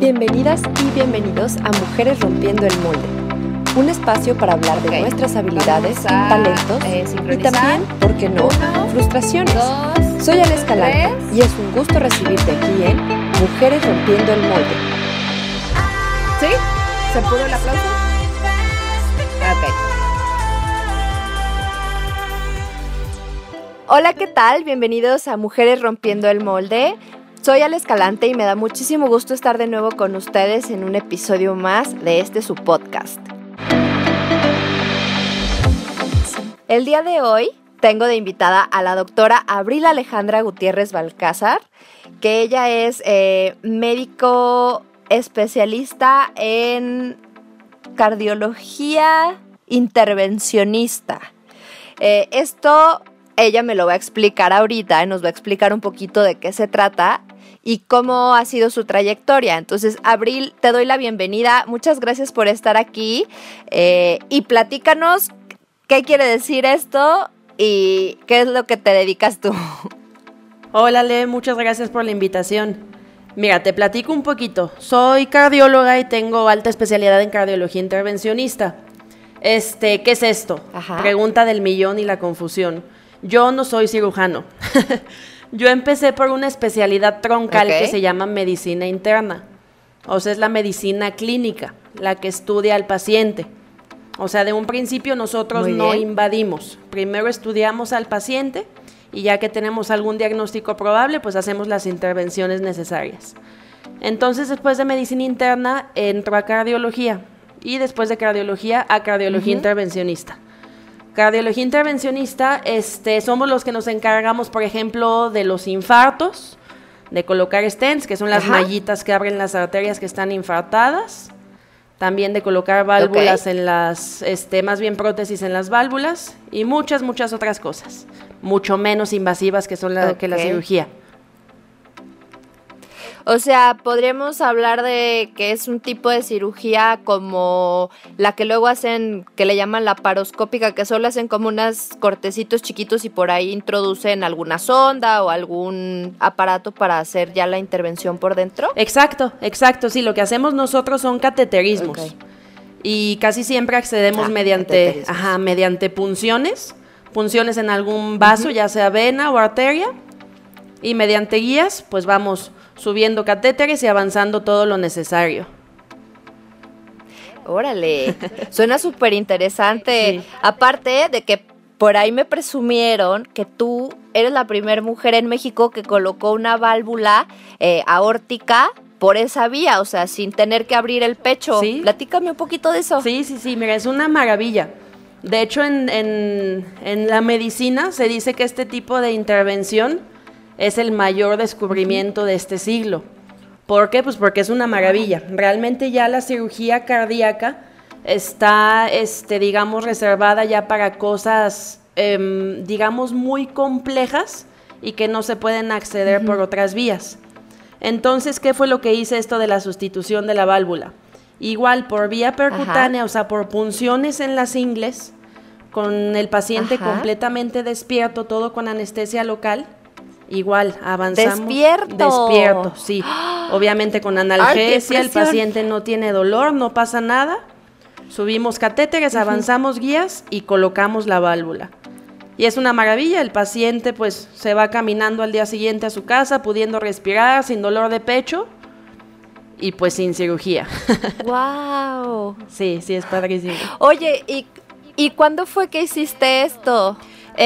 Bienvenidas y bienvenidos a Mujeres Rompiendo el Molde, un espacio para hablar de nuestras habilidades, a, talentos eh, y también, ¿por qué no?, Uno, frustraciones. Dos. Soy Ale Escalante tres. y es un gusto recibirte aquí en Mujeres Rompiendo el Molde. ¿Sí? ¿Se pudo el aplauso? Ok. Hola, ¿qué tal? Bienvenidos a Mujeres Rompiendo el Molde. Soy Ale Escalante y me da muchísimo gusto estar de nuevo con ustedes en un episodio más de este su podcast. El día de hoy tengo de invitada a la doctora Abril Alejandra Gutiérrez Balcázar, que ella es eh, médico especialista en cardiología intervencionista. Eh, esto ella me lo va a explicar ahorita, nos va a explicar un poquito de qué se trata y cómo ha sido su trayectoria. Entonces, Abril, te doy la bienvenida. Muchas gracias por estar aquí eh, y platícanos qué quiere decir esto y qué es lo que te dedicas tú. Hola Le, muchas gracias por la invitación. Mira, te platico un poquito. Soy cardióloga y tengo alta especialidad en cardiología intervencionista. Este, ¿qué es esto? Ajá. Pregunta del millón y la confusión. Yo no soy cirujano. Yo empecé por una especialidad troncal que se llama medicina interna. O sea, es la medicina clínica, la que estudia al paciente. O sea, de un principio nosotros Muy no bien. invadimos. Primero estudiamos al paciente y ya que tenemos algún diagnóstico probable, pues hacemos las intervenciones necesarias. Entonces, después de medicina interna, entro a cardiología y después de cardiología a cardiología intervencionista. Cardiología intervencionista, este, somos los que nos encargamos, por ejemplo, de los infartos, de colocar stents, que son las Ajá. mallitas que abren las arterias que están infartadas, también de colocar válvulas en las, este, más bien prótesis en las válvulas y muchas, muchas otras cosas, mucho menos invasivas que son la, que la cirugía. O sea, podríamos hablar de que es un tipo de cirugía como la que luego hacen, que le llaman la paroscópica, que solo hacen como unos cortecitos chiquitos y por ahí introducen alguna sonda o algún aparato para hacer ya la intervención por dentro. Exacto, exacto, sí, lo que hacemos nosotros son cateterismos. Y casi siempre accedemos Ah, mediante, ajá, mediante punciones, punciones en algún vaso, ya sea vena o arteria, y mediante guías, pues vamos subiendo catéteres y avanzando todo lo necesario. Órale, suena súper interesante. Sí. Aparte de que por ahí me presumieron que tú eres la primera mujer en México que colocó una válvula eh, aórtica por esa vía, o sea, sin tener que abrir el pecho. Sí. Platícame un poquito de eso. Sí, sí, sí, mira, es una maravilla. De hecho, en, en- en la medicina se dice que este tipo de intervención es el mayor descubrimiento de este siglo. ¿Por qué? Pues porque es una maravilla. Realmente ya la cirugía cardíaca está, este, digamos, reservada ya para cosas, em, digamos, muy complejas y que no se pueden acceder por otras vías. Entonces, ¿qué fue lo que hice esto de la sustitución de la válvula? Igual por vía percutánea, o sea, por punciones en las ingles, con el paciente Ajá. completamente despierto, todo con anestesia local. Igual, avanzamos. ¡Despierto! Despierto, sí. Obviamente con analgesia, el paciente no tiene dolor, no pasa nada. Subimos catéteres, avanzamos guías y colocamos la válvula. Y es una maravilla, el paciente pues se va caminando al día siguiente a su casa, pudiendo respirar, sin dolor de pecho y pues sin cirugía. ¡Wow! sí, sí, es padrísimo. Oye, ¿y, ¿y cuándo fue que hiciste esto?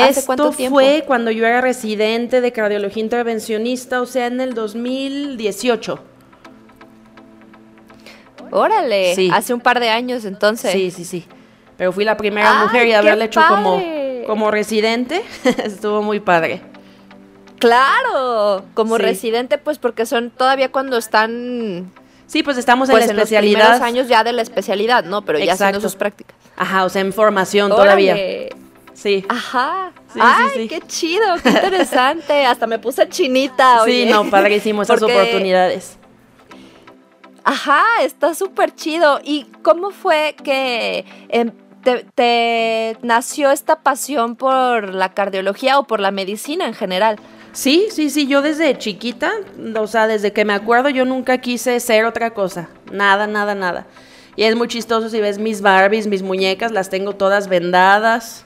¿Hace Esto tiempo? fue cuando yo era residente de cardiología intervencionista, o sea, en el 2018. Órale, Sí. hace un par de años entonces. Sí, sí, sí. Pero fui la primera ¡Ay, mujer y haberla hecho como, como residente estuvo muy padre. Claro, como Sí. residente, pues porque son todavía cuando están Sí, pues estamos pues, en la en los especialidad. primeros años ya de la especialidad, ¿no? Pero ya haciendo Exacto. sus prácticas. Ajá, o sea, en formación todavía. Sí. Ajá. Sí, sí, Ay, sí. qué chido, qué interesante. Hasta me puse chinita. Sí, oye. no, padrísimo esas Porque- oportunidades. Ajá, está súper chido. ¿Y cómo fue que em, te, te nació esta pasión por la cardiología o por la medicina en general? Sí, sí, sí, yo desde chiquita, o sea, desde que me acuerdo, yo nunca quise ser otra cosa. Nada, nada, nada. Y es muy chistoso si ves mis Barbies, mis muñecas, las tengo todas vendadas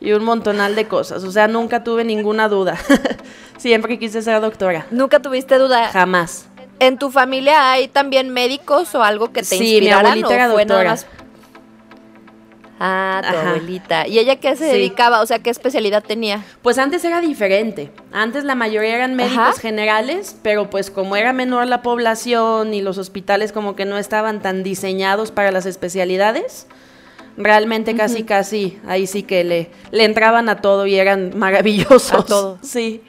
y un montonal de cosas. O sea, nunca tuve ninguna duda. Siempre quise ser doctora. ¿Nunca tuviste duda? Jamás. ¿En tu familia hay también médicos o algo que te Sí, mi inspiraran? abuelita o era fue nada doctora. más- Ah, tu Ajá. abuelita. ¿Y ella qué se Sí. dedicaba? O sea, ¿qué especialidad tenía? Pues antes era diferente. Antes la mayoría eran médicos Ajá. generales, pero pues como era menor la población y los hospitales como que no estaban tan diseñados para las especialidades, realmente casi casi ahí sí que le, le entraban a todo y eran maravillosos. A todo. Sí.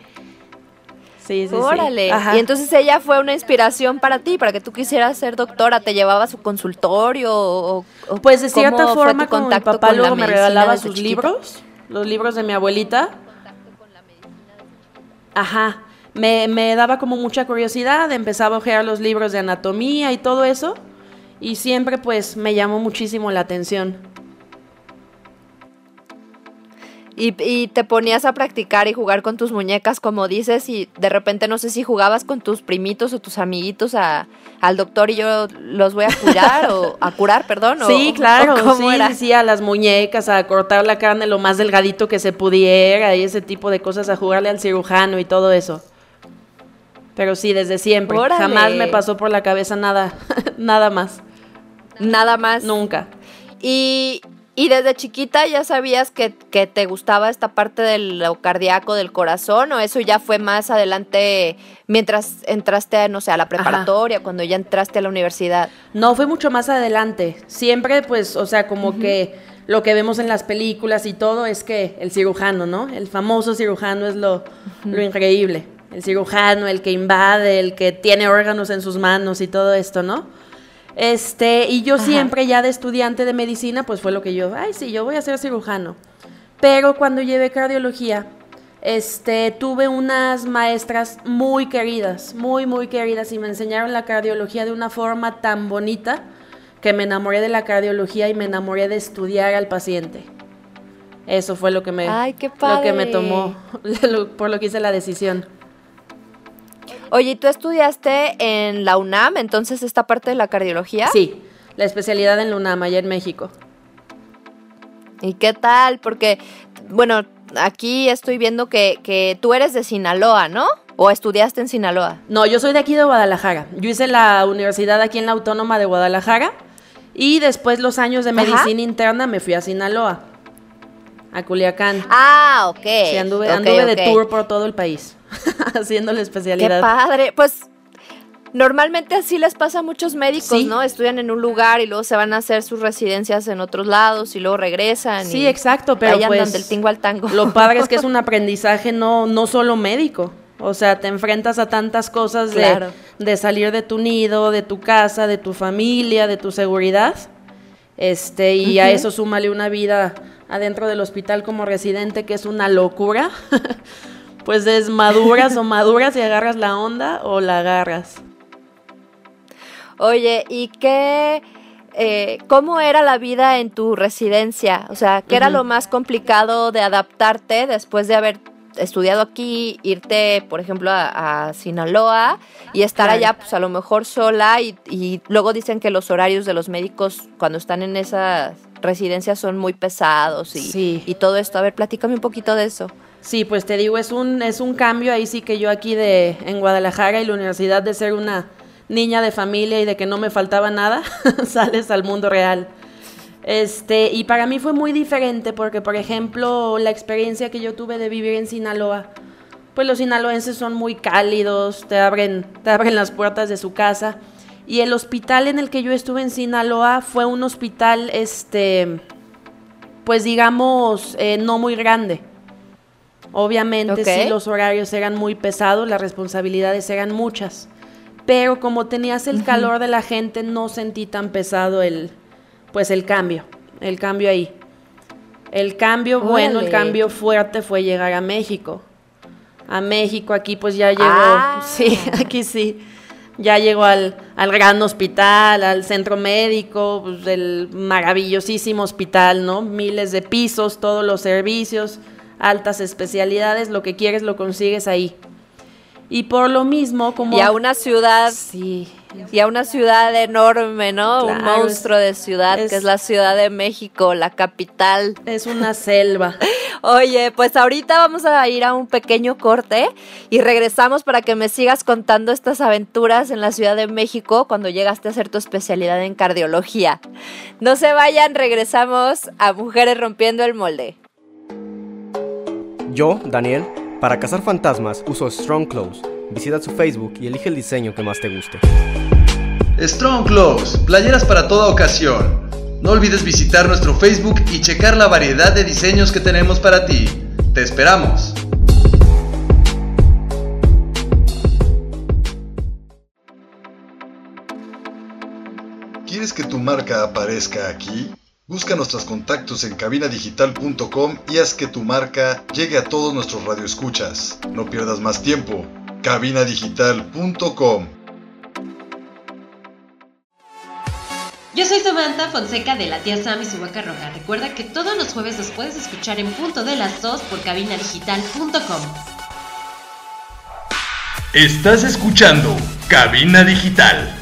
Sí, sí. Órale. Y entonces ella fue una inspiración para ti, para que tú quisieras ser doctora. ¿Te llevaba a su consultorio? O, o Pues de cierta cómo fue forma, tu como mi contacto papá con luego me regalaba sus chiquita? libros, los libros de mi abuelita. Ajá, me, me daba como mucha curiosidad, empezaba a ojear los libros de anatomía y todo eso, y siempre pues me llamó muchísimo la atención. Y, y te ponías a practicar y jugar con tus muñecas, como dices, y de repente no sé si jugabas con tus primitos o tus amiguitos a, al doctor y yo los voy a curar o a curar, perdón. o- Sí, o claro, cómo sí, era. sí, sí, a las muñecas, a cortar la carne lo más delgadito que se pudiera y ese tipo de cosas, a jugarle al cirujano y todo eso. Pero sí, desde siempre. Órale. Jamás me pasó por la cabeza nada, nada más. Nada más. Nunca. Y, y desde chiquita ya sabías que, que te gustaba esta parte del lo cardíaco, del corazón, o eso ya fue más adelante mientras entraste, no sé, a la preparatoria, cuando ya entraste a la universidad. No, fue mucho más adelante. Siempre, pues, o sea, como que lo que vemos en las películas y todo es que el cirujano, ¿no? El famoso cirujano es lo, lo increíble. El cirujano, el que invade, el que tiene órganos en sus manos y todo esto, ¿no? Este, y yo Ajá. siempre ya de estudiante de medicina, pues fue lo que yo, ay, sí, yo voy a ser cirujano. Pero cuando llevé cardiología, este, tuve unas maestras muy queridas, muy, muy queridas, y me enseñaron la cardiología de una forma tan bonita que me enamoré de la cardiología y me enamoré de estudiar al paciente. Eso fue lo que me, Ay, qué lo que me tomó, lo- por lo que hice la decisión. Oye, ¿y tú estudiaste en la UNAM, entonces esta parte de la cardiología? Sí, la especialidad en Lunama, allá en México. ¿Y qué tal? Porque, bueno, aquí estoy viendo que, que tú eres de Sinaloa, ¿no? ¿O estudiaste en Sinaloa? No, yo soy de aquí de Guadalajara. Yo hice la universidad aquí en la Autónoma de Guadalajara y después los años de Ajá. medicina interna me fui a Sinaloa, a Culiacán. Ah, ok. Sí, anduve, Ok, anduve de tour por todo el país, haciendo la Qué especialidad. padre. Pues normalmente así les pasa a muchos médicos, Sí. ¿no? Estudian en un lugar y luego se van a hacer sus residencias en otros lados y luego regresan. Sí, y exacto, pero ahí andan pues del tingo al tango. lo padre es que es un aprendizaje no, no solo médico. O sea, te enfrentas a tantas cosas de, Claro. de salir de tu nido, de tu casa, de tu familia, de tu seguridad. Este, y a eso súmale una vida adentro del hospital como residente, que es una locura. pues es maduras o maduras y agarras la onda o la agarras. Oye, ¿y qué, eh, cómo era la vida en tu residencia? O sea, ¿qué era lo más complicado de adaptarte después de haber estudiado aquí, irte, por ejemplo, a, a Sinaloa y estar Claro. allá, pues a lo mejor sola y, y luego dicen que los horarios de los médicos cuando están en esas residencias son muy pesados y, Sí. y todo esto. A ver, platícame un poquito de eso. Sí, pues te digo, es un, es un cambio ahí sí que yo aquí de, en Guadalajara y la universidad de ser una niña de familia y de que no me faltaba nada, sales al mundo real. Este, y para mí fue muy diferente porque, por ejemplo, la experiencia que yo tuve de vivir en Sinaloa, pues los sinaloenses son muy cálidos, te abren, te abren las puertas de su casa. Y el hospital en el que yo estuve en Sinaloa fue un hospital, este, pues digamos, eh, no muy grande. Obviamente Ok. sí los horarios eran muy pesados, las responsabilidades eran muchas. Pero como tenías el calor de la gente, no sentí tan pesado el, pues el cambio, el cambio ahí. El cambio bueno, el cambio fuerte fue llegar a México. A México aquí pues ya llegó, Ah. sí, aquí sí. Ya llegó al, al gran hospital, al centro médico, pues, el maravillosísimo hospital, ¿no? Miles de pisos, todos los servicios, altas especialidades, lo que quieres lo consigues ahí. Y por lo mismo, como... Y a una ciudad... Sí. Y a una ciudad enorme, ¿no? Un monstruo de ciudad, es- que es la Ciudad de México, la capital. Es una selva. Oye, pues ahorita vamos a ir a un pequeño corte y regresamos para que me sigas contando estas aventuras en la Ciudad de México cuando llegaste a hacer tu especialidad en cardiología. No se vayan, regresamos a Mujeres Rompiendo el Molde. Yo, Daniel, para cazar fantasmas uso Strong Clothes. Visita su Facebook y elige el diseño que más te guste. Strong Clothes, playeras para toda ocasión. No olvides visitar nuestro Facebook y checar la variedad de diseños que tenemos para ti. Te esperamos. ¿Quieres que tu marca aparezca aquí? Busca nuestros contactos en cabinadigital.com y haz que tu marca llegue a todos nuestros radioescuchas. No pierdas más tiempo. cabinadigital.com Yo soy Samantha Fonseca de la tía Sam y su vaca roja. Recuerda que todos los jueves los puedes escuchar en punto de las 2 por cabinadigital.com. Estás escuchando Cabina Digital.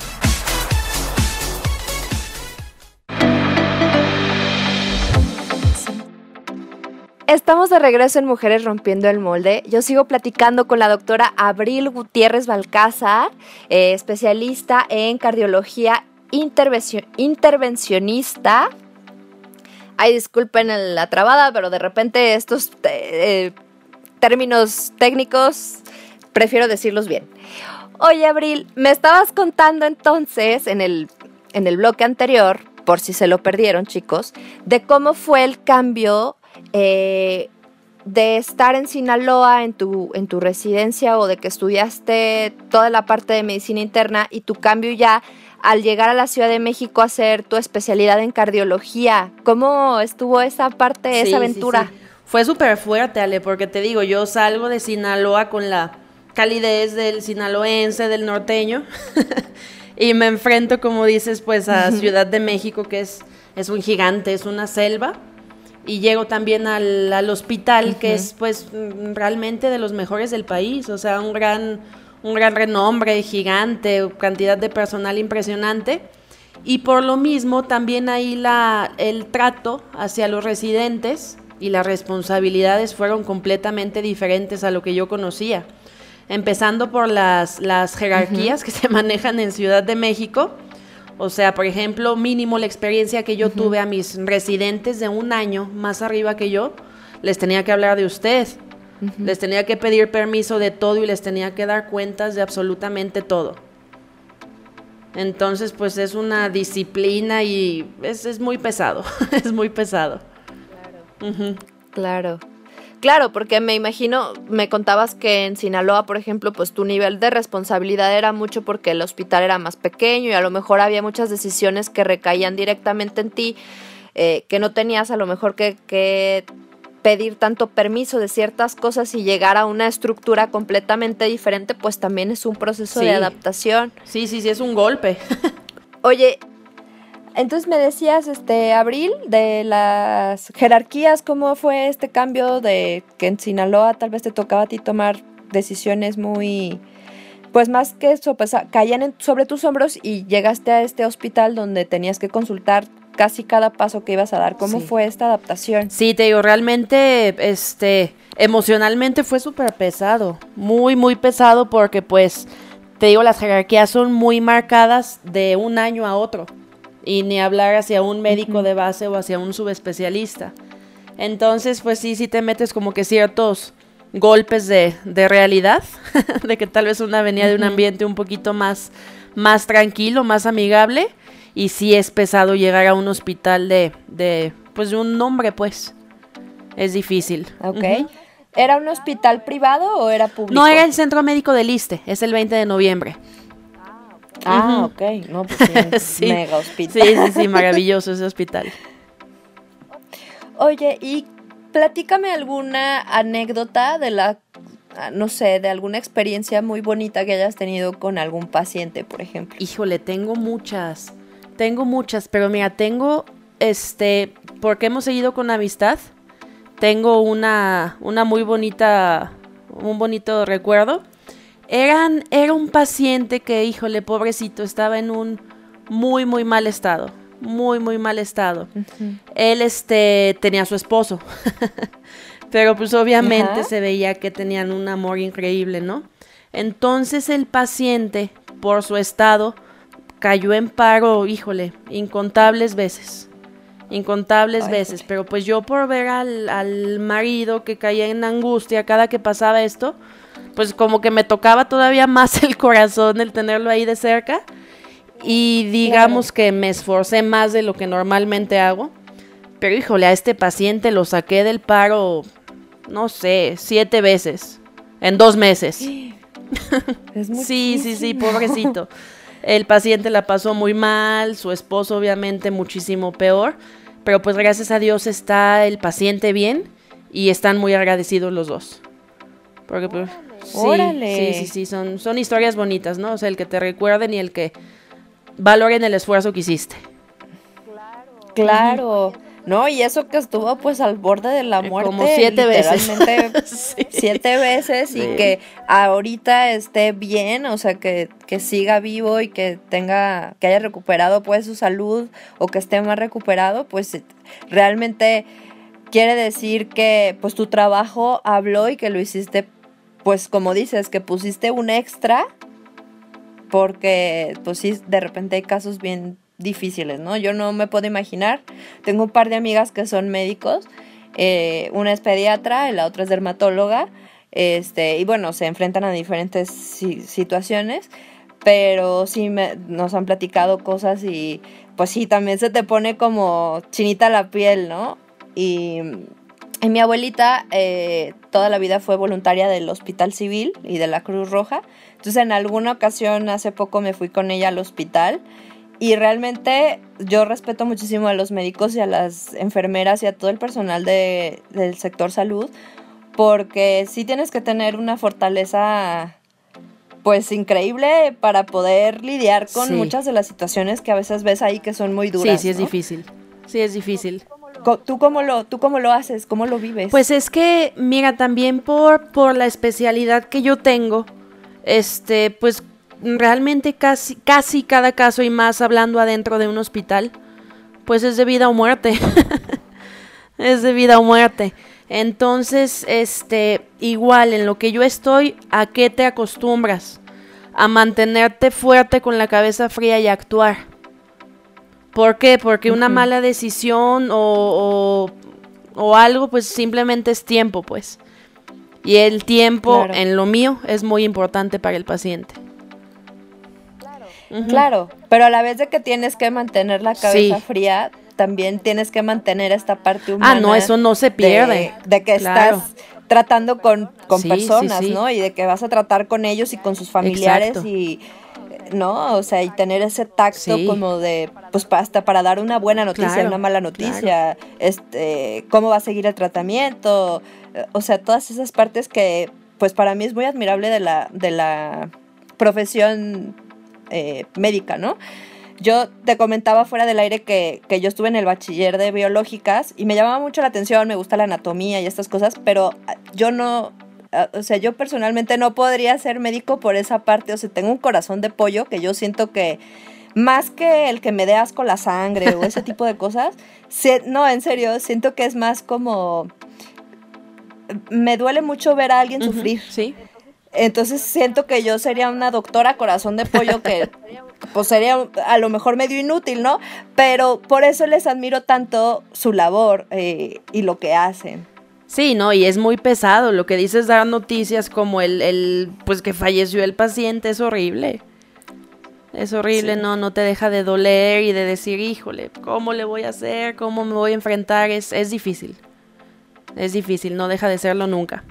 Estamos de regreso en Mujeres Rompiendo el Molde. Yo sigo platicando con la doctora Abril Gutiérrez Balcázar, eh, especialista en cardiología intervencio- intervencionista. Ay, disculpen la trabada, pero de repente estos eh, términos técnicos prefiero decirlos bien. Oye, Abril, me estabas contando entonces en el, en el bloque anterior, por si se lo perdieron, chicos, de cómo fue el cambio eh, de estar en Sinaloa en tu, en tu residencia o de que estudiaste toda la parte de medicina interna y tu cambio ya al llegar a la Ciudad de México a hacer tu especialidad en cardiología. ¿Cómo estuvo esa parte, Sí, esa sí, aventura? sí. Fue súper fuerte, Ale, porque te digo, yo salgo de Sinaloa con la calidez del sinaloense, del norteño, y me enfrento, como dices, pues a Ciudad de México, que es, es un gigante, es una selva, y llego también al, al hospital, que es pues mm, realmente de los mejores del país, o sea, un gran, un gran renombre, gigante, cantidad de personal impresionante. Y por lo mismo también ahí la, el trato hacia los residentes y las responsabilidades fueron completamente diferentes a lo que yo conocía. Empezando por las, las jerarquías que se manejan en Ciudad de México. O sea, por ejemplo, mínimo la experiencia que yo tuve a mis residentes de un año más arriba que yo, les tenía que hablar de usted. Les tenía que pedir permiso de todo y les tenía que dar cuentas de absolutamente todo. Entonces, pues es una disciplina y es, es muy pesado, es muy pesado. Ujú. Claro. Claro, porque me imagino, me contabas que en Sinaloa, por ejemplo, pues tu nivel de responsabilidad era mucho porque el hospital era más pequeño y a lo mejor había muchas decisiones que recaían directamente en ti, eh, que no tenías a lo mejor que, que pedir tanto permiso de ciertas cosas y llegar a una estructura completamente diferente, pues también es un proceso Sí. de adaptación. Sí, sí, sí, es un golpe. Oye, entonces me decías, este, Abril, de las jerarquías, ¿cómo fue este cambio de que en Sinaloa tal vez te tocaba a ti tomar decisiones muy, pues más que eso, pues a- caían en- sobre tus hombros y llegaste a este hospital donde tenías que consultar casi cada paso que ibas a dar. ¿Cómo Sí. fue esta adaptación? Sí, te digo, realmente, este, emocionalmente fue súper pesado, muy, muy pesado porque pues, te digo, las jerarquías son muy marcadas de un año a otro y ni hablar hacia un médico de base o hacia un subespecialista. Entonces, pues sí, sí te metes como que ciertos golpes de, de realidad, de que tal vez una venía de un ambiente un poquito más, más tranquilo, más amigable, y sí es pesado llegar a un hospital de, de pues de un nombre, pues. Es difícil. Ok. ¿Era un hospital privado o era público? No era el centro médico del ISTE, es el 20 de noviembre. Ah, Ujú. ok. No, pues sí, Sí. mega hospital. Sí, sí, sí, maravilloso ese hospital. Oye, y platícame alguna anécdota de la no sé, de alguna experiencia muy bonita que hayas tenido con algún paciente, por ejemplo. Híjole, tengo muchas. Tengo muchas, pero mira, tengo, este, porque hemos seguido con amistad, tengo una, una muy bonita, un bonito recuerdo. Eran, era un paciente que, híjole, pobrecito, estaba en un muy, muy mal estado. Muy, muy mal estado. Él, este, tenía a su esposo. Pero pues obviamente se veía que tenían un amor increíble, ¿no? Entonces el paciente, por su estado, cayó en paro, híjole, incontables veces. Incontables veces. Pero pues yo por ver al, al marido que caía en angustia cada que pasaba esto, pues como que me tocaba todavía más el corazón el tenerlo ahí de cerca. Y digamos que me esforcé más de lo que normalmente hago. Pero híjole, a este paciente lo saqué del paro, no sé, siete veces. En dos meses. Es sí, sí, sí, pobrecito. El paciente la pasó muy mal, su esposo obviamente muchísimo peor. Pero pues gracias a Dios está el paciente bien y están muy agradecidos los dos. Porque pues, sí, sí, sí, son, son historias bonitas, ¿no? O sea, el que te recuerden y el que valoren el esfuerzo que hiciste. Claro. No, y eso que estuvo pues al borde de la muerte. Como siete veces. siete veces y que ahorita esté bien, o sea, que, que siga vivo y que tenga, que haya recuperado pues su salud o que esté más recuperado, pues realmente quiere decir que pues tu trabajo habló y que lo hiciste pues como dices, que pusiste un extra porque pues sí, de repente hay casos bien difíciles, ¿no? Yo no me puedo imaginar. Tengo un par de amigas que son médicos, eh, una es pediatra la otra es dermatóloga, este, y bueno, se enfrentan a diferentes situaciones, pero sí me, nos han platicado cosas y pues sí, también se te pone como chinita la piel, ¿no? Y, y mi abuelita eh, toda la vida fue voluntaria del Hospital Civil y de la Cruz Roja, entonces en alguna ocasión hace poco me fui con ella al hospital y realmente yo respeto muchísimo a los médicos y a las enfermeras y a todo el personal de, del sector salud, porque sí tienes que tener una fortaleza pues increíble para poder lidiar con muchas de las situaciones que a veces ves ahí que son muy duras. Sí, sí es difícil. Sí es difícil. ¿Tú cómo, lo, ¿Tú cómo lo haces? ¿Cómo lo vives? Pues es que, mira, también por, por la especialidad que yo tengo, este, pues realmente casi, casi cada caso y más hablando adentro de un hospital, pues es de vida o muerte. es de vida o muerte. Entonces, este, igual en lo que yo estoy, ¿a qué te acostumbras? A mantenerte fuerte con la cabeza fría y actuar. ¿Por qué? Porque una mala decisión o, o, algo, pues simplemente es tiempo, pues. Y el tiempo en lo mío es muy importante para el paciente. Claro, pero a la vez de que tienes que mantener la cabeza fría, también tienes que mantener esta parte humana. Ah, no, eso no se pierde. De, que estás tratando con, personas, ¿no? Y de que vas a tratar con ellos y con sus familiares y ¿no? O sea, y tener ese tacto como de, pues hasta para dar una buena noticia, una mala noticia, este, cómo va a seguir el tratamiento, o sea, todas esas partes que, pues para mí es muy admirable de la, de la profesión eh, médica, ¿no? Yo te comentaba fuera del aire que, yo estuve en el bachiller de biológicas y me llamaba mucho la atención, me gusta la anatomía y estas cosas, pero ah, yo no, o sea, yo personalmente no podría ser médico por esa parte, o sea, tengo un corazón de pollo que yo siento que más que el que me dé asco la sangre o ese tipo de cosas, no, en serio, siento que es más como, me duele mucho ver a alguien sufrir. Sí. Entonces siento que yo sería una doctora corazón de pollo que pues sería a lo mejor medio inútil, ¿no? Pero por eso les admiro tanto su labor eh, y lo que hacen. Sí, no, y es muy pesado. Lo que dices dar noticias como el, el pues que falleció el paciente es horrible. Es horrible, no, no te deja de doler y de decir, híjole, ¿cómo le voy a hacer? ¿Cómo me voy a enfrentar? Es, es difícil. Es difícil, no deja de serlo nunca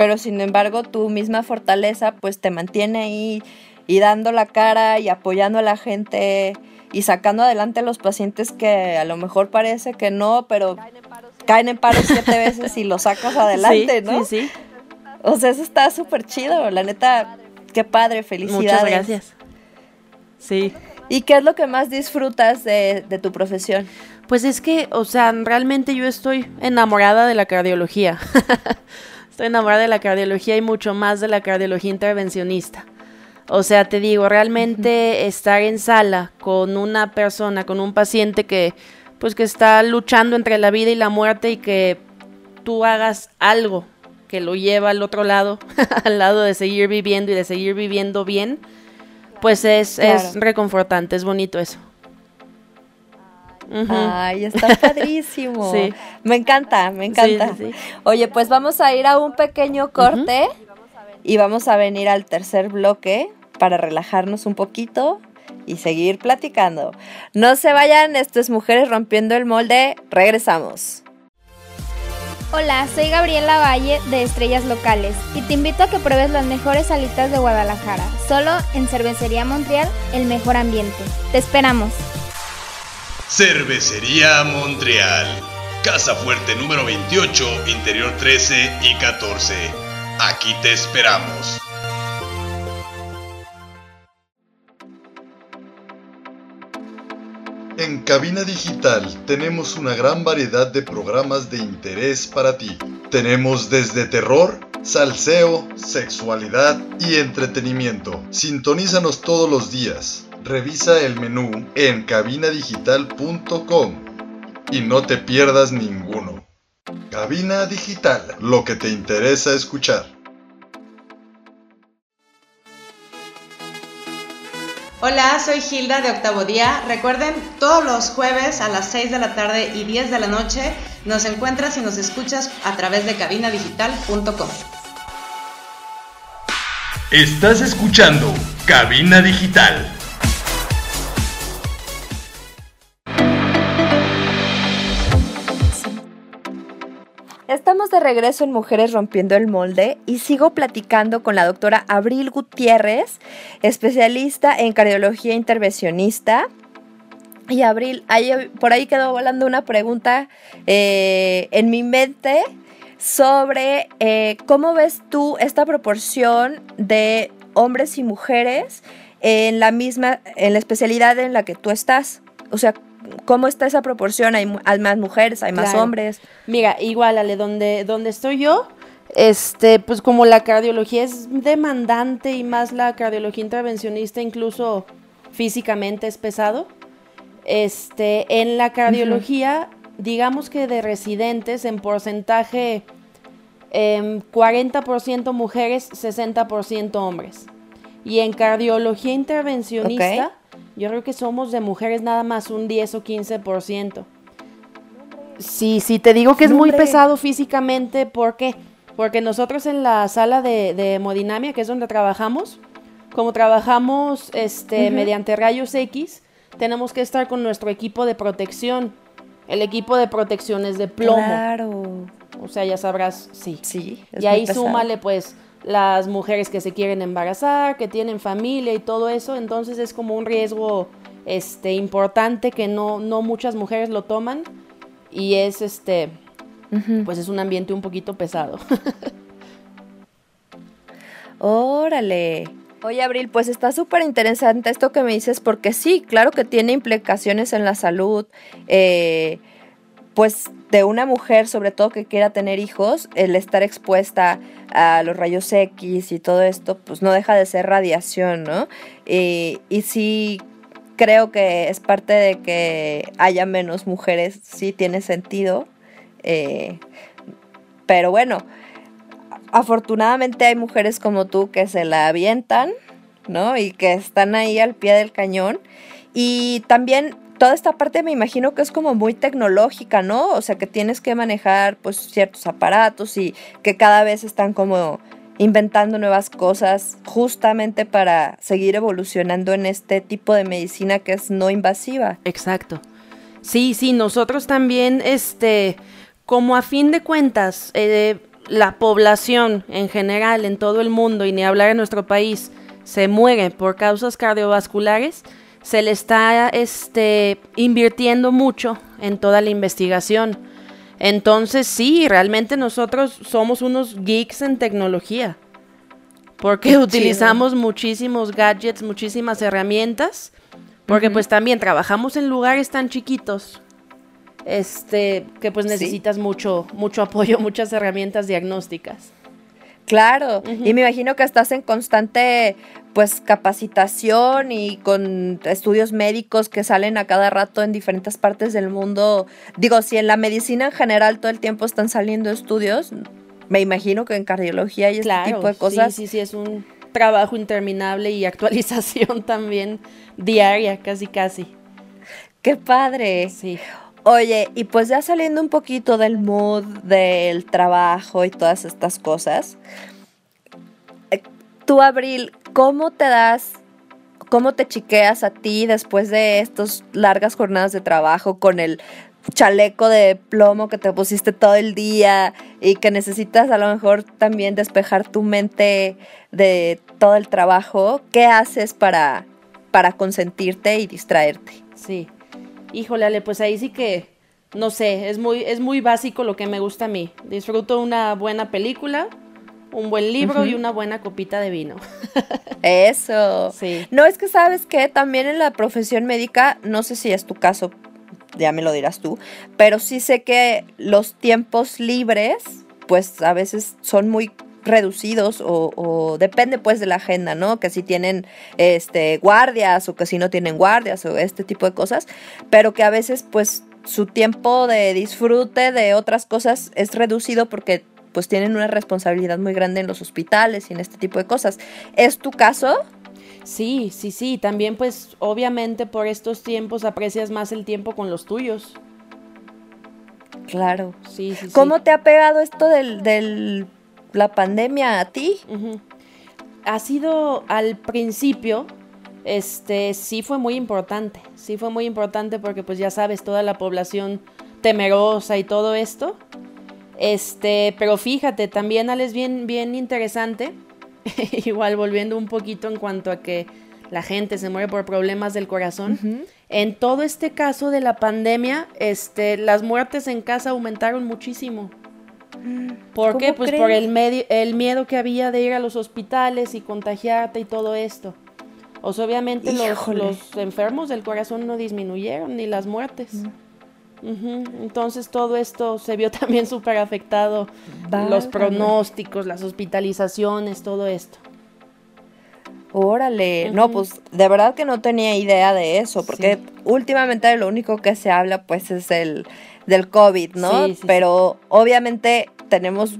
pero sin embargo tu misma fortaleza pues te mantiene ahí y dando la cara y apoyando a la gente y sacando adelante a los pacientes que a lo mejor parece que no, pero caen en paro siete veces y los sacas adelante, ¿no? Sí, sí. O sea, eso está súper chido, la neta, qué padre, felicidades. Muchas gracias. Sí. ¿Y qué es lo que más disfrutas de, de tu profesión? Pues es que, o sea, realmente yo estoy enamorada de la cardiología. estoy enamorada de la cardiología y mucho más de la cardiología intervencionista. O sea, te digo, realmente estar en sala con una persona, con un paciente que, pues, que está luchando entre la vida y la muerte y que tú hagas algo que lo lleva al otro lado, al lado de seguir viviendo y de seguir viviendo bien, pues es, es reconfortante, es bonito eso. Ay, está padrísimo. Sí. Me encanta, me encanta. Sí, sí, sí. Oye, pues vamos a ir a un pequeño corte y vamos a venir al tercer bloque para relajarnos un poquito y seguir platicando. No se vayan, esto es Mujeres Rompiendo el Molde. Regresamos. Hola, soy Gabriela Valle de Estrellas Locales y te invito a que pruebes las mejores alitas de Guadalajara. Solo en Cervecería Montreal, el mejor ambiente. Te esperamos. Cervecería Montreal. Casa Fuerte número 28, Interior 13 y 14. Aquí te esperamos. En Cabina Digital tenemos una gran variedad de programas de interés para ti. Tenemos desde terror, salseo, sexualidad y entretenimiento. Sintonízanos todos los días. Revisa el menú en cabinadigital.com y no te pierdas ninguno. Cabina Digital, lo que te interesa escuchar. Hola, soy Gilda de Octavo Día. Recuerden, todos los jueves a las 6 de la tarde y 10 de la noche nos encuentras y nos escuchas a través de cabinadigital.com. Estás escuchando Cabina Digital. Estamos de regreso en Mujeres Rompiendo el Molde y sigo platicando con la doctora Abril Gutiérrez, especialista en cardiología intervencionista. Y Abril, ahí- por ahí quedó volando una pregunta eh, en mi mente sobre eh, cómo ves tú esta proporción de hombres y mujeres en la misma, en la especialidad en la que tú estás. O sea, ¿cómo está esa proporción? ¿Hay, más mujeres, hay más Claro. hombres? Mira, igual, Ale, donde, donde estoy yo, este, pues como la cardiología es demandante y más la cardiología intervencionista, incluso físicamente es pesado. Este, en la cardiología, digamos que de residentes, en porcentaje em, 40% mujeres, 60% hombres. Y en cardiología intervencionista, yo creo que somos de mujeres nada más un 10 o 15%. Sí, sí, te digo que es muy pesado físicamente, ¿por qué? Porque nosotros en la sala de, de hemodinamia, que es donde trabajamos, como trabajamos este, mediante rayos X, tenemos que estar con nuestro equipo de protección. El equipo de protección es de plomo. Claro. O sea, ya sabrás, sí. Sí. es Y ahí súmale pues las mujeres que se quieren embarazar, que tienen familia y todo eso, entonces es como un riesgo este importante que no, no muchas mujeres lo toman y es este pues es un ambiente un poquito pesado. Órale. Oye, Abril, pues está súper interesante esto que me dices, porque sí, claro que tiene implicaciones en la salud, eh, pues de una mujer, sobre todo que quiera tener hijos, el estar expuesta a los rayos X y todo esto, pues no deja de ser radiación, ¿no? Y, sí, creo que es parte de que haya menos mujeres, sí tiene sentido, eh, pero bueno, afortunadamente hay mujeres como tú que se la avientan, ¿no? Y que están ahí al pie del cañón. Y también toda esta parte me imagino que es como muy tecnológica, ¿no? O sea, que tienes que manejar pues ciertos aparatos y que cada vez están como inventando nuevas cosas justamente para seguir evolucionando en este tipo de medicina que es no invasiva. Exacto. Sí, sí, nosotros también, este, como a fin de cuentas, eh, la población en general en todo el mundo, y ni hablar en nuestro país, se muere por causas cardiovasculares, se le está este, invirtiendo mucho en toda la investigación. Entonces sí, realmente nosotros somos unos geeks en tecnología. Porque utilizamos muchísimos gadgets, muchísimas herramientas. Porque pues también trabajamos en lugares tan chiquitos. Este, que pues necesitas mucho, mucho apoyo, muchas herramientas diagnósticas. Claro, y me imagino que estás en constante pues capacitación y con estudios médicos que salen a cada rato en diferentes partes del mundo. Digo, si en la medicina en general todo el tiempo están saliendo estudios, me imagino que en cardiología y este tipo de cosas. Sí, sí, sí, es un trabajo interminable y actualización también diaria, casi casi. Qué padre. Sí. Oye, y pues ya saliendo un poquito del mood del trabajo y todas estas cosas, eh, tú, Abril, ¿cómo te das, cómo te chiqueas a ti después de estas largas jornadas de trabajo con el chaleco de plomo que te pusiste todo el día y que necesitas a lo mejor también despejar tu mente de todo el trabajo? ¿Qué haces para, para consentirte y distraerte? Sí. Híjole, Ale, pues ahí sí que, no sé, es muy, es muy básico lo que me gusta a mí. Disfruto una buena película, un buen libro y una buena copita de vino. Eso. Sí. No es que sabes que también en la profesión médica, no sé si es tu caso, ya me lo dirás tú, pero sí sé que los tiempos libres, pues a veces son muy reducidos o, depende pues de la agenda, ¿no? Que si tienen este guardias o que si no tienen guardias o este tipo de cosas, pero que a veces pues su tiempo de disfrute de otras cosas es reducido porque pues tienen una responsabilidad muy grande en los hospitales y en este tipo de cosas. ¿Es tu caso? Sí, sí, sí. También pues obviamente por estos tiempos aprecias más el tiempo con los tuyos. Claro. Sí, sí. ¿Cómo te ha pegado esto del, del la pandemia a ti? Ha sido al principio, este, sí fue muy importante, sí fue muy importante porque pues ya sabes, toda la población temerosa y todo esto. Este, pero fíjate, también es bien, bien interesante, igual volviendo un poquito en cuanto a que la gente se muere por problemas del corazón. En todo este caso de la pandemia, este, las muertes en casa aumentaron muchísimo. ¿Por qué? Pues por el, medio, el miedo que había de ir a los hospitales y contagiarte y todo esto. O sea, obviamente los, los, enfermos del corazón no disminuyeron, ni las muertes. Entonces todo esto se vio también súper afectado. Los pronósticos, las hospitalizaciones, todo esto. Órale, no, pues de verdad que no tenía idea de eso, porque últimamente lo único que se habla pues es el del COVID, ¿no? Pero obviamente tenemos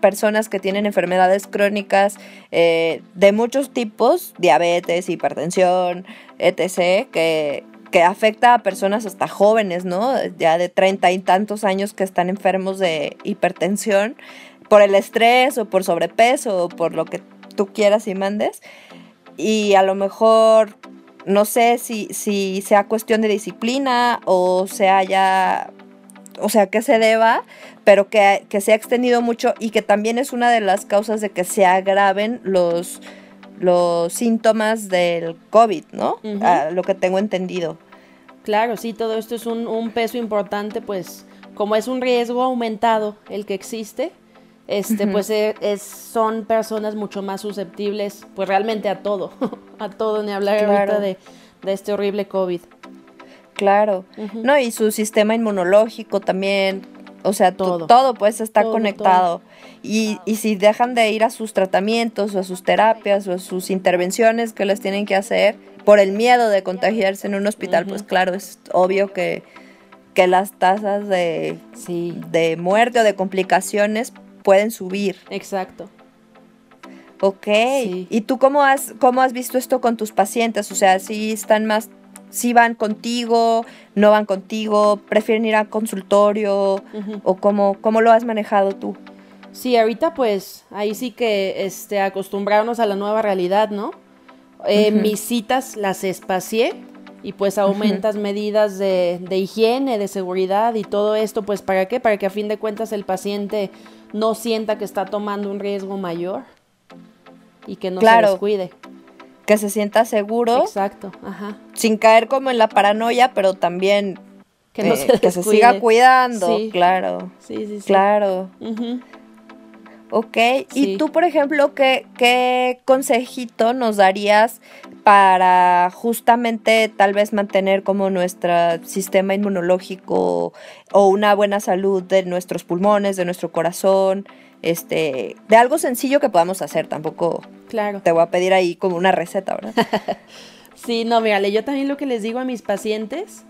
personas que tienen enfermedades crónicas eh, de muchos tipos, diabetes, hipertensión, etc., que, que afecta a personas hasta jóvenes, ¿no? Ya de treinta y tantos años que están enfermos de hipertensión por el estrés o por sobrepeso o por lo que tú quieras y mandes y a lo mejor no sé si, si sea cuestión de disciplina o sea ya, o sea, que se deba, pero que, se ha extendido mucho y que también es una de las causas de que se agraven los, los síntomas del COVID, ¿no? lo que tengo entendido. Claro, sí, todo esto es un, un peso importante, pues como es un riesgo aumentado el que existe, este, pues e, es, son personas mucho más susceptibles, pues realmente a todo, a todo, ni hablar ahorita de, este horrible COVID. Claro, no, y su sistema inmunológico también, o sea, todo, todo pues está conectado. Y, y si dejan de ir a sus tratamientos o a sus terapias o a sus intervenciones que les tienen que hacer por el miedo de contagiarse en un hospital, pues claro, es obvio que, que las tasas de, sí. de muerte o de complicaciones pueden subir. Exacto. Ok. ¿Y tú cómo has, cómo has visto esto con tus pacientes? O sea, si están más, si van contigo, no van contigo, prefieren ir al consultorio o cómo, cómo lo has manejado tú? Sí, ahorita pues ahí sí que este, acostumbrarnos a la nueva realidad, ¿no? Eh, mis citas las espacié y pues aumentas medidas de, de, higiene, de seguridad y todo esto, pues ¿para qué? Para que a fin de cuentas el paciente no sienta que está tomando un riesgo mayor y que no se descuide. Que se sienta seguro. Exacto, ajá. Sin caer como en la paranoia, pero también Que no eh, se que se siga cuidando, Sí. claro, Sí, sí, sí. claro. Ujú. Ok, Sí. y tú, por ejemplo, ¿qué, ¿qué consejito nos darías para justamente tal vez mantener como nuestro sistema inmunológico o una buena salud de nuestros pulmones, de nuestro corazón? Este, de algo sencillo que podamos hacer, tampoco Claro. te voy a pedir ahí como una receta, ¿verdad? Sí, no, mírale, yo también lo que les digo a mis pacientes,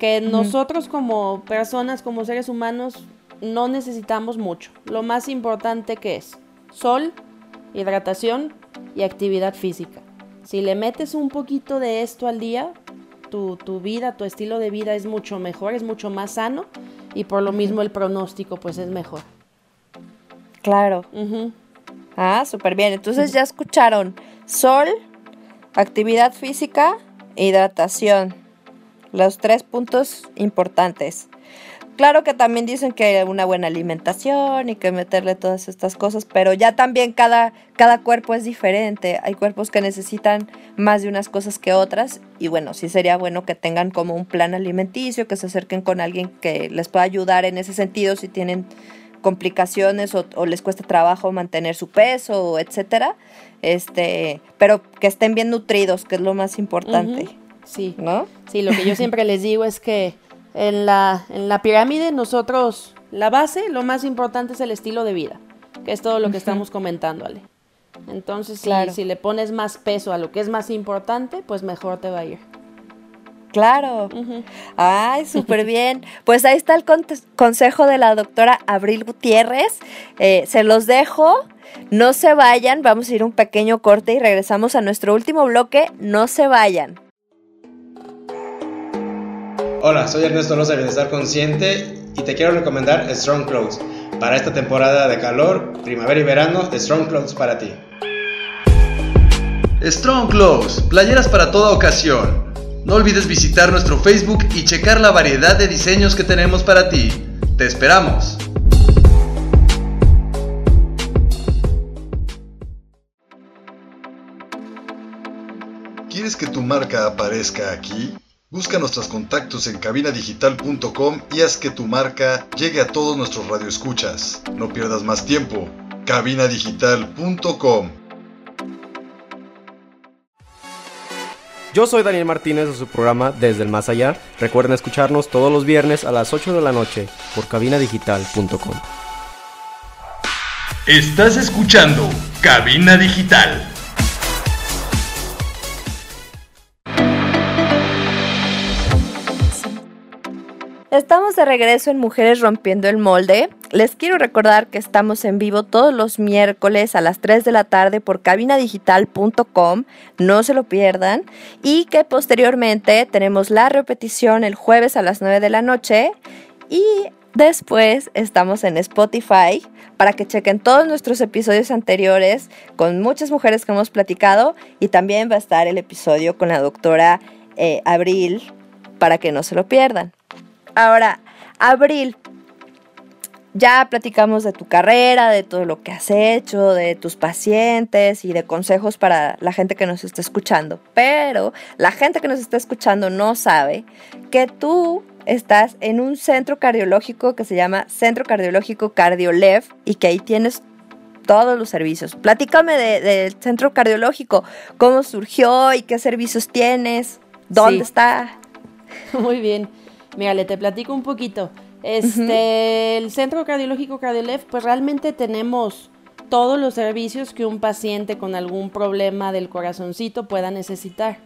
que nosotros como personas, como seres humanos, no necesitamos mucho. Lo más importante que es sol, hidratación y actividad física. Si le metes un poquito de esto al día, tu, tu vida, tu estilo de vida es mucho mejor, es mucho más sano y por lo mismo el pronóstico pues es mejor. Claro. Ah, súper bien. Entonces ya escucharon sol, actividad física hidratación. Los tres puntos importantes. Claro que también dicen que una buena alimentación y que meterle todas estas cosas, pero ya también cada, cada cuerpo es diferente. Hay cuerpos que necesitan más de unas cosas que otras y bueno, sí sería bueno que tengan como un plan alimenticio, que se acerquen con alguien que les pueda ayudar en ese sentido si tienen complicaciones o, o les cuesta trabajo mantener su peso, etcétera. Este, pero que estén bien nutridos, que es lo más importante. Sí. ¿no? Sí, lo que yo siempre les digo es que en la, en la pirámide nosotros, la base, lo más importante es el estilo de vida, que es todo lo que estamos comentando, Ale. Entonces, si- si, le pones más peso a lo que es más importante, pues mejor te va a ir. Claro. Ay, súper bien. Pues ahí está el consejo de la doctora Abril Gutiérrez. Eh, se los dejo. No se vayan. Vamos a ir un pequeño corte y regresamos a nuestro último bloque. No se vayan. Hola, soy Ernesto Loza de Bienestar Consciente y te quiero recomendar Strong Clothes. Para esta temporada de calor, primavera y verano, Strong Clothes para ti. Strong Clothes, playeras para toda ocasión. No olvides visitar nuestro Facebook y checar la variedad de diseños que tenemos para ti. Te esperamos. ¿Quieres que tu marca aparezca aquí? Busca nuestros contactos en cabinadigital.com y haz que tu marca llegue a todos nuestros radioescuchas. No pierdas más tiempo. cabinadigital.com Yo soy Daniel Martínez de su programa Desde el Más Allá. Recuerden escucharnos todos los viernes a las 8 de la noche por cabinadigital.com. Estás escuchando Cabina Digital. Estamos de regreso en Mujeres Rompiendo el Molde. Les quiero recordar que estamos en vivo todos los miércoles a las 3 de la tarde por cabinadigital.com. No se lo pierdan. Y que posteriormente tenemos la repetición el jueves a las 9 de la noche. Y después estamos en Spotify para que chequen todos nuestros episodios anteriores con muchas mujeres que hemos platicado. Y también va a estar el episodio con la doctora eh, Abril para que no se lo pierdan. Ahora, Abril, ya platicamos de tu carrera, de todo lo que has hecho, de tus pacientes y de consejos para la gente que nos está escuchando. Pero la gente que nos está escuchando no sabe que tú estás en un centro cardiológico que se llama Centro Cardiológico Cardiolev y que ahí tienes todos los servicios. Platícame de- del centro cardiológico, cómo surgió y qué servicios tienes, dónde Sí. está. Muy bien. Mírale, te platico un poquito. Este, el Centro Cardiológico Cardiolef, pues realmente tenemos todos los servicios que un paciente con algún problema del corazoncito pueda necesitar.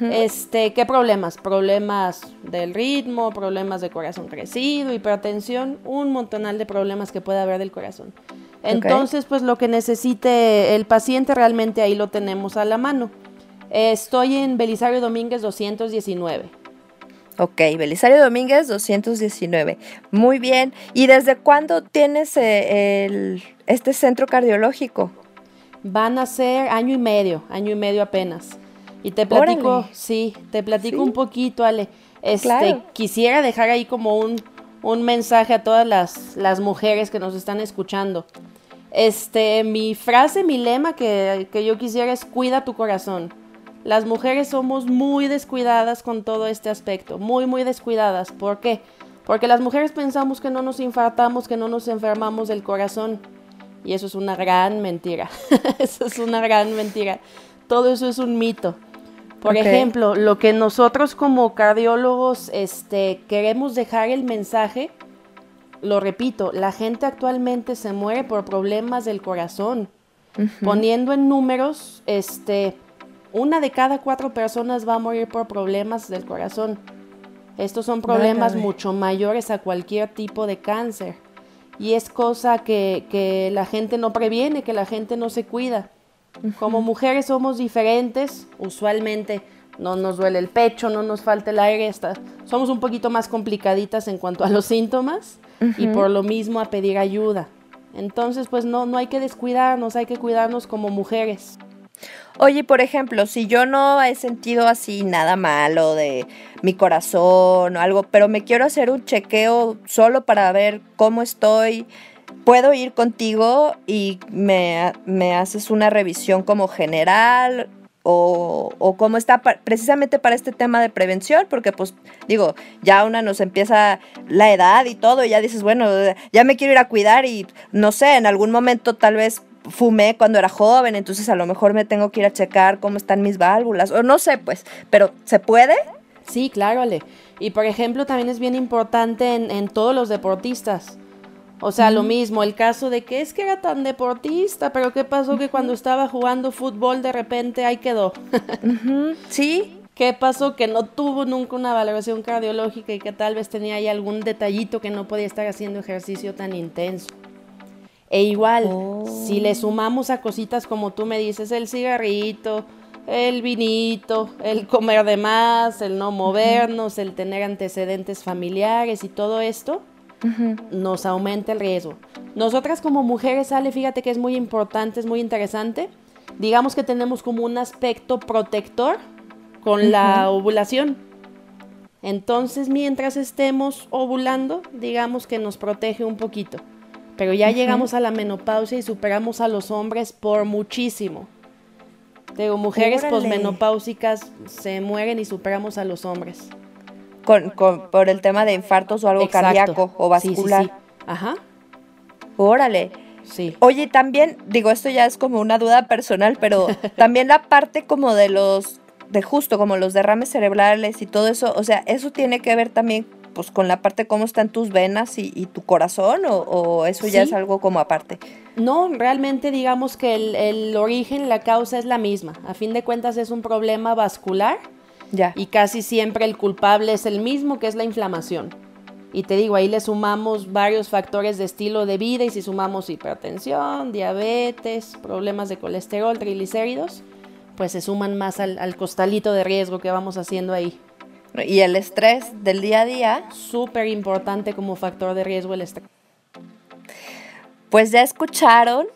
Este, ¿qué problemas? Problemas del ritmo, problemas de corazón crecido, hipertensión, un montonal de problemas que puede haber del corazón. Entonces, pues lo que necesite el paciente realmente ahí lo tenemos a la mano. Estoy en Belisario Domínguez 219. Ok, Belisario Domínguez 219. Muy bien. ¿Y desde cuándo tienes eh, el, este centro cardiológico? Van a ser año y medio, año y medio apenas. Y te platico, Órale. sí, te platico Sí. un poquito, Ale. Este, Claro. quisiera dejar ahí como un, un mensaje a todas las, las mujeres que nos están escuchando. Este, mi frase, mi lema que, que yo quisiera es cuida tu corazón. Las mujeres somos muy descuidadas con todo este aspecto, muy, muy descuidadas. ¿Por qué? Porque las mujeres pensamos que no nos infartamos, que no nos enfermamos del corazón. Y eso es una gran mentira. eso es una gran mentira. Todo eso es un mito. Por ejemplo, lo que nosotros como cardiólogos este, queremos dejar el mensaje, lo repito, la gente actualmente se muere por problemas del corazón. Poniendo en números, este, una de cada cuatro personas va a morir por problemas del corazón. Estos son problemas mucho mayores a cualquier tipo de cáncer. Y es cosa que, que la gente no previene, que la gente no se cuida. Como mujeres somos diferentes, usualmente no nos duele el pecho, no nos falta el aire, somos un poquito más complicaditas en cuanto a los síntomas y por lo mismo a pedir ayuda. Entonces, pues no, no hay que descuidarnos, hay que cuidarnos como mujeres. Oye, por ejemplo, si yo no he sentido así nada malo de mi corazón o algo, pero me quiero hacer un chequeo solo para ver cómo estoy, puedo ir contigo y me, haces una revisión como general o, o cómo está precisamente para este tema de prevención, porque pues digo, ya una nos empieza la edad y todo, y ya dices, bueno, ya me quiero ir a cuidar y no sé, en algún momento tal vez fumé cuando era joven, entonces a lo mejor me tengo que ir a checar cómo están mis válvulas, o no sé, pues, pero ¿se puede? Sí, claro, Ale. Y por ejemplo, también es bien importante en, en todos los deportistas. O sea, lo mismo, el caso de que es que era tan deportista, pero ¿qué pasó que cuando estaba jugando fútbol de repente ahí quedó? Sí. ¿Qué pasó que no tuvo nunca una valoración cardiológica y que tal vez tenía ahí algún detallito que no podía estar haciendo ejercicio tan intenso? E igual, si le oh. sumamos a cositas como tú me dices, el cigarrito, el vinito, el comer de más, el no movernos, el tener antecedentes familiares y todo esto, nos aumenta el riesgo. Nosotras como mujeres, Ale, fíjate que es muy importante, es muy interesante. Digamos que tenemos como un aspecto protector con la ovulación. Entonces, mientras estemos ovulando, digamos que nos protege un poquito. Pero ya llegamos a la menopausia y superamos a los hombres por muchísimo. Digo, mujeres posmenopáusicas se mueren y superamos a los hombres. Con, por el tema de infartos o algo cardíaco o vascular. Ajá. Órale. Sí. Oye, también, digo, esto ya es como una duda personal, pero también la parte como de los, de justo como los derrames cerebrales y todo eso, o sea, eso tiene que ver también pues con la parte cómo están tus venas y, tu corazón o, eso ya es algo como aparte? No, realmente digamos que el, origen, la causa es la misma. A fin de cuentas es un problema vascular ya. y casi siempre el culpable es el mismo, que es la inflamación. Y te digo, ahí le sumamos varios factores de estilo de vida y si sumamos hipertensión, diabetes, problemas de colesterol, triglicéridos, pues se suman más al, al costalito de riesgo que vamos haciendo ahí. Y el estrés del día a día. Súper importante como factor de riesgo el estrés. Pues ya escucharon.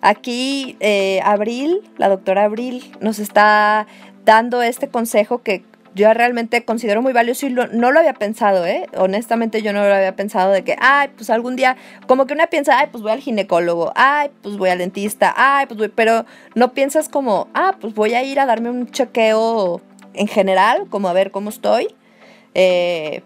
Aquí eh, Abril, la doctora Abril, nos está dando este consejo que yo realmente considero muy valioso y no lo había pensado, ¿eh? Honestamente yo no lo había pensado de que, ay, pues algún día, como que una piensa, ay, pues voy al ginecólogo, ay, pues voy al dentista, ay, pues voy, pero no piensas como, ah, pues voy a ir a darme un chequeo en general, como a ver cómo estoy, eh,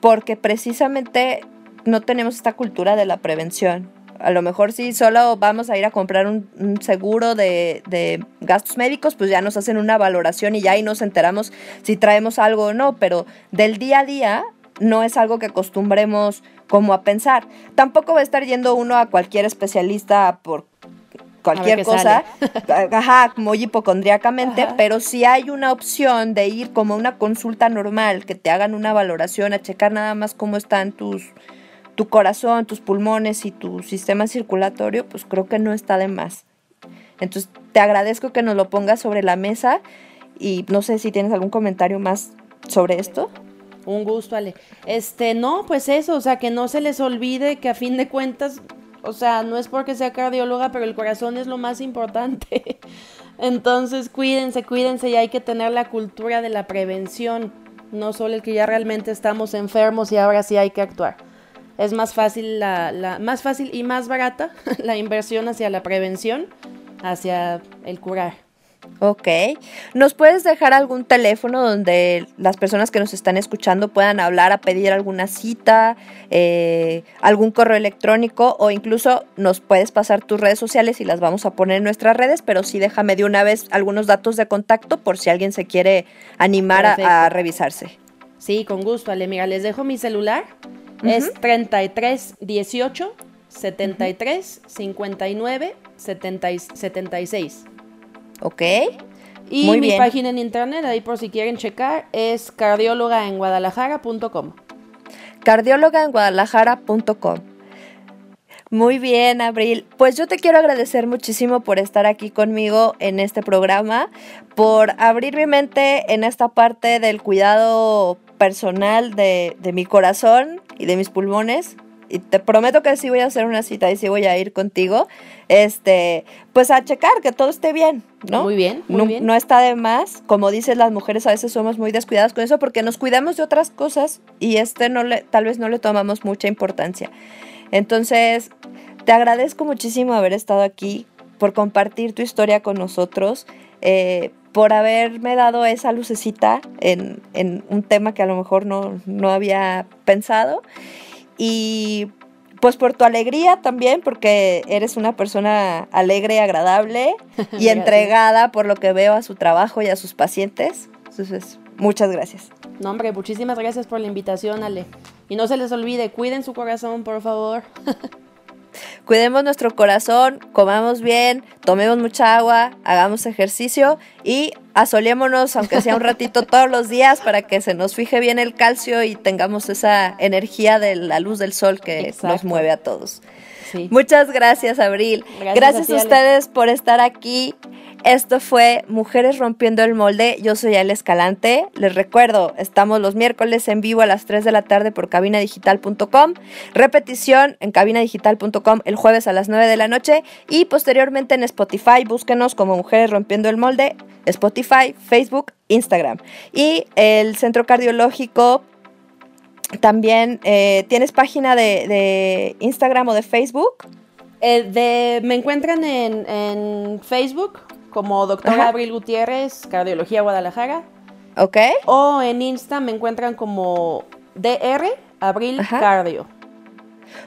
porque precisamente no tenemos esta cultura de la prevención. A lo mejor si solo vamos a ir a comprar un, seguro de, de, gastos médicos, pues ya nos hacen una valoración y ya ahí nos enteramos si traemos algo o no, pero del día a día no es algo que acostumbremos como a pensar. Tampoco va a estar yendo uno a cualquier especialista por cualquier cosa, ajá, muy hipocondriacamente, pero si hay una opción de ir como una consulta normal, que te hagan una valoración, a checar nada más cómo están tus, tu corazón, tus pulmones y tu sistema circulatorio, pues creo que no está de más. Entonces, te agradezco que nos lo pongas sobre la mesa y no sé si tienes algún comentario más sobre esto. Un gusto, Ale. Este, no, pues eso, o sea, que no se les olvide que a fin de cuentas o sea, no es porque sea cardióloga, pero el corazón es lo más importante. Entonces, cuídense, cuídense y hay que tener la cultura de la prevención, no solo el que ya realmente estamos enfermos y ahora sí hay que actuar. Es más fácil, la, la más fácil y más barata la inversión hacia la prevención, hacia el curar. Ok. ¿Nos puedes dejar algún teléfono donde las personas que nos están escuchando puedan hablar a pedir alguna cita, eh, algún correo electrónico o incluso nos puedes pasar tus redes sociales y las vamos a poner en nuestras redes, pero sí déjame de una vez algunos datos de contacto por si alguien se quiere animar a, revisarse. Sí, con gusto, Ale. Mira, les dejo mi celular. Es 33 18 73 59 70 y 76. Ok. Y Muy mi bien. página en internet, ahí por si quieren checar, es cardiólogaenguadalajara.com. cardióloga en guadalajara.com. Muy bien, Abril. Pues yo te quiero agradecer muchísimo por estar aquí conmigo en este programa, por abrir mi mente en esta parte del cuidado personal de, de mi corazón y de mis pulmones. Y te prometo que sí voy a hacer una cita y sí voy a ir contigo, este, pues a checar que todo esté bien, ¿no? Muy bien, muy no, bien. no está de más. Como dices, las mujeres a veces somos muy descuidadas con eso porque nos cuidamos de otras cosas y este no le, tal vez no le tomamos mucha importancia. Entonces, te agradezco muchísimo haber estado aquí, por compartir tu historia con nosotros, eh, por haberme dado esa lucecita en, en un tema que a lo mejor no, no había pensado. Y pues por tu alegría también, porque eres una persona alegre, agradable y entregada por lo que veo a su trabajo y a sus pacientes. Entonces, muchas gracias. No, hombre, muchísimas gracias por la invitación, Ale. Y no se les olvide, cuiden su corazón, por favor. Cuidemos nuestro corazón, comamos bien, tomemos mucha agua, hagamos ejercicio y asolémonos, aunque sea un ratito todos los días, para que se nos fije bien el calcio y tengamos esa energía de la luz del sol que nos mueve a todos. Sí. Muchas gracias, Abril. Gracias Gracias, a ti, a Ale. ustedes por estar aquí. Esto fue Mujeres Rompiendo el Molde. Yo soy Ale Escalante. Les recuerdo, estamos los miércoles en vivo a las 3 de la tarde por cabinadigital.com. Repetición en cabinadigital.com el jueves a las 9 de la noche. Y posteriormente en Spotify, búsquenos como Mujeres Rompiendo el Molde. Spotify, Facebook, Instagram. Y el Centro Cardiológico también, eh, ¿tienes página de, de Instagram o de Facebook? Eh, de, me encuentran en, en Facebook como doctora. Abril Gutiérrez, Cardiología Guadalajara. ¿Ok? O en Insta me encuentran como DR Abril Ajá. Cardio.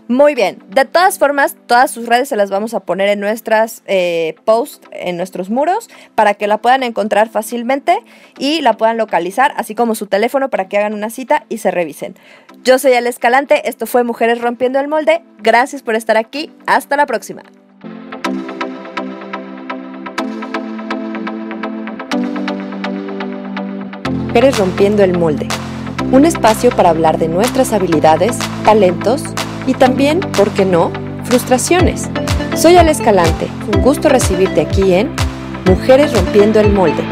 Muy bien. De todas formas, todas sus redes se las vamos a poner en nuestras eh, posts, en nuestros muros, para que la puedan encontrar fácilmente y la puedan localizar, así como su teléfono para que hagan una cita y se revisen. Yo soy Ale Escalante, esto fue Mujeres Rompiendo el Molde. Gracias por estar aquí. Hasta la próxima. Mujeres Rompiendo el Molde. Un espacio para hablar de nuestras habilidades, talentos y también, ¿por qué no?, frustraciones. Soy Ale Escalante. Un gusto recibirte aquí en Mujeres Rompiendo el Molde.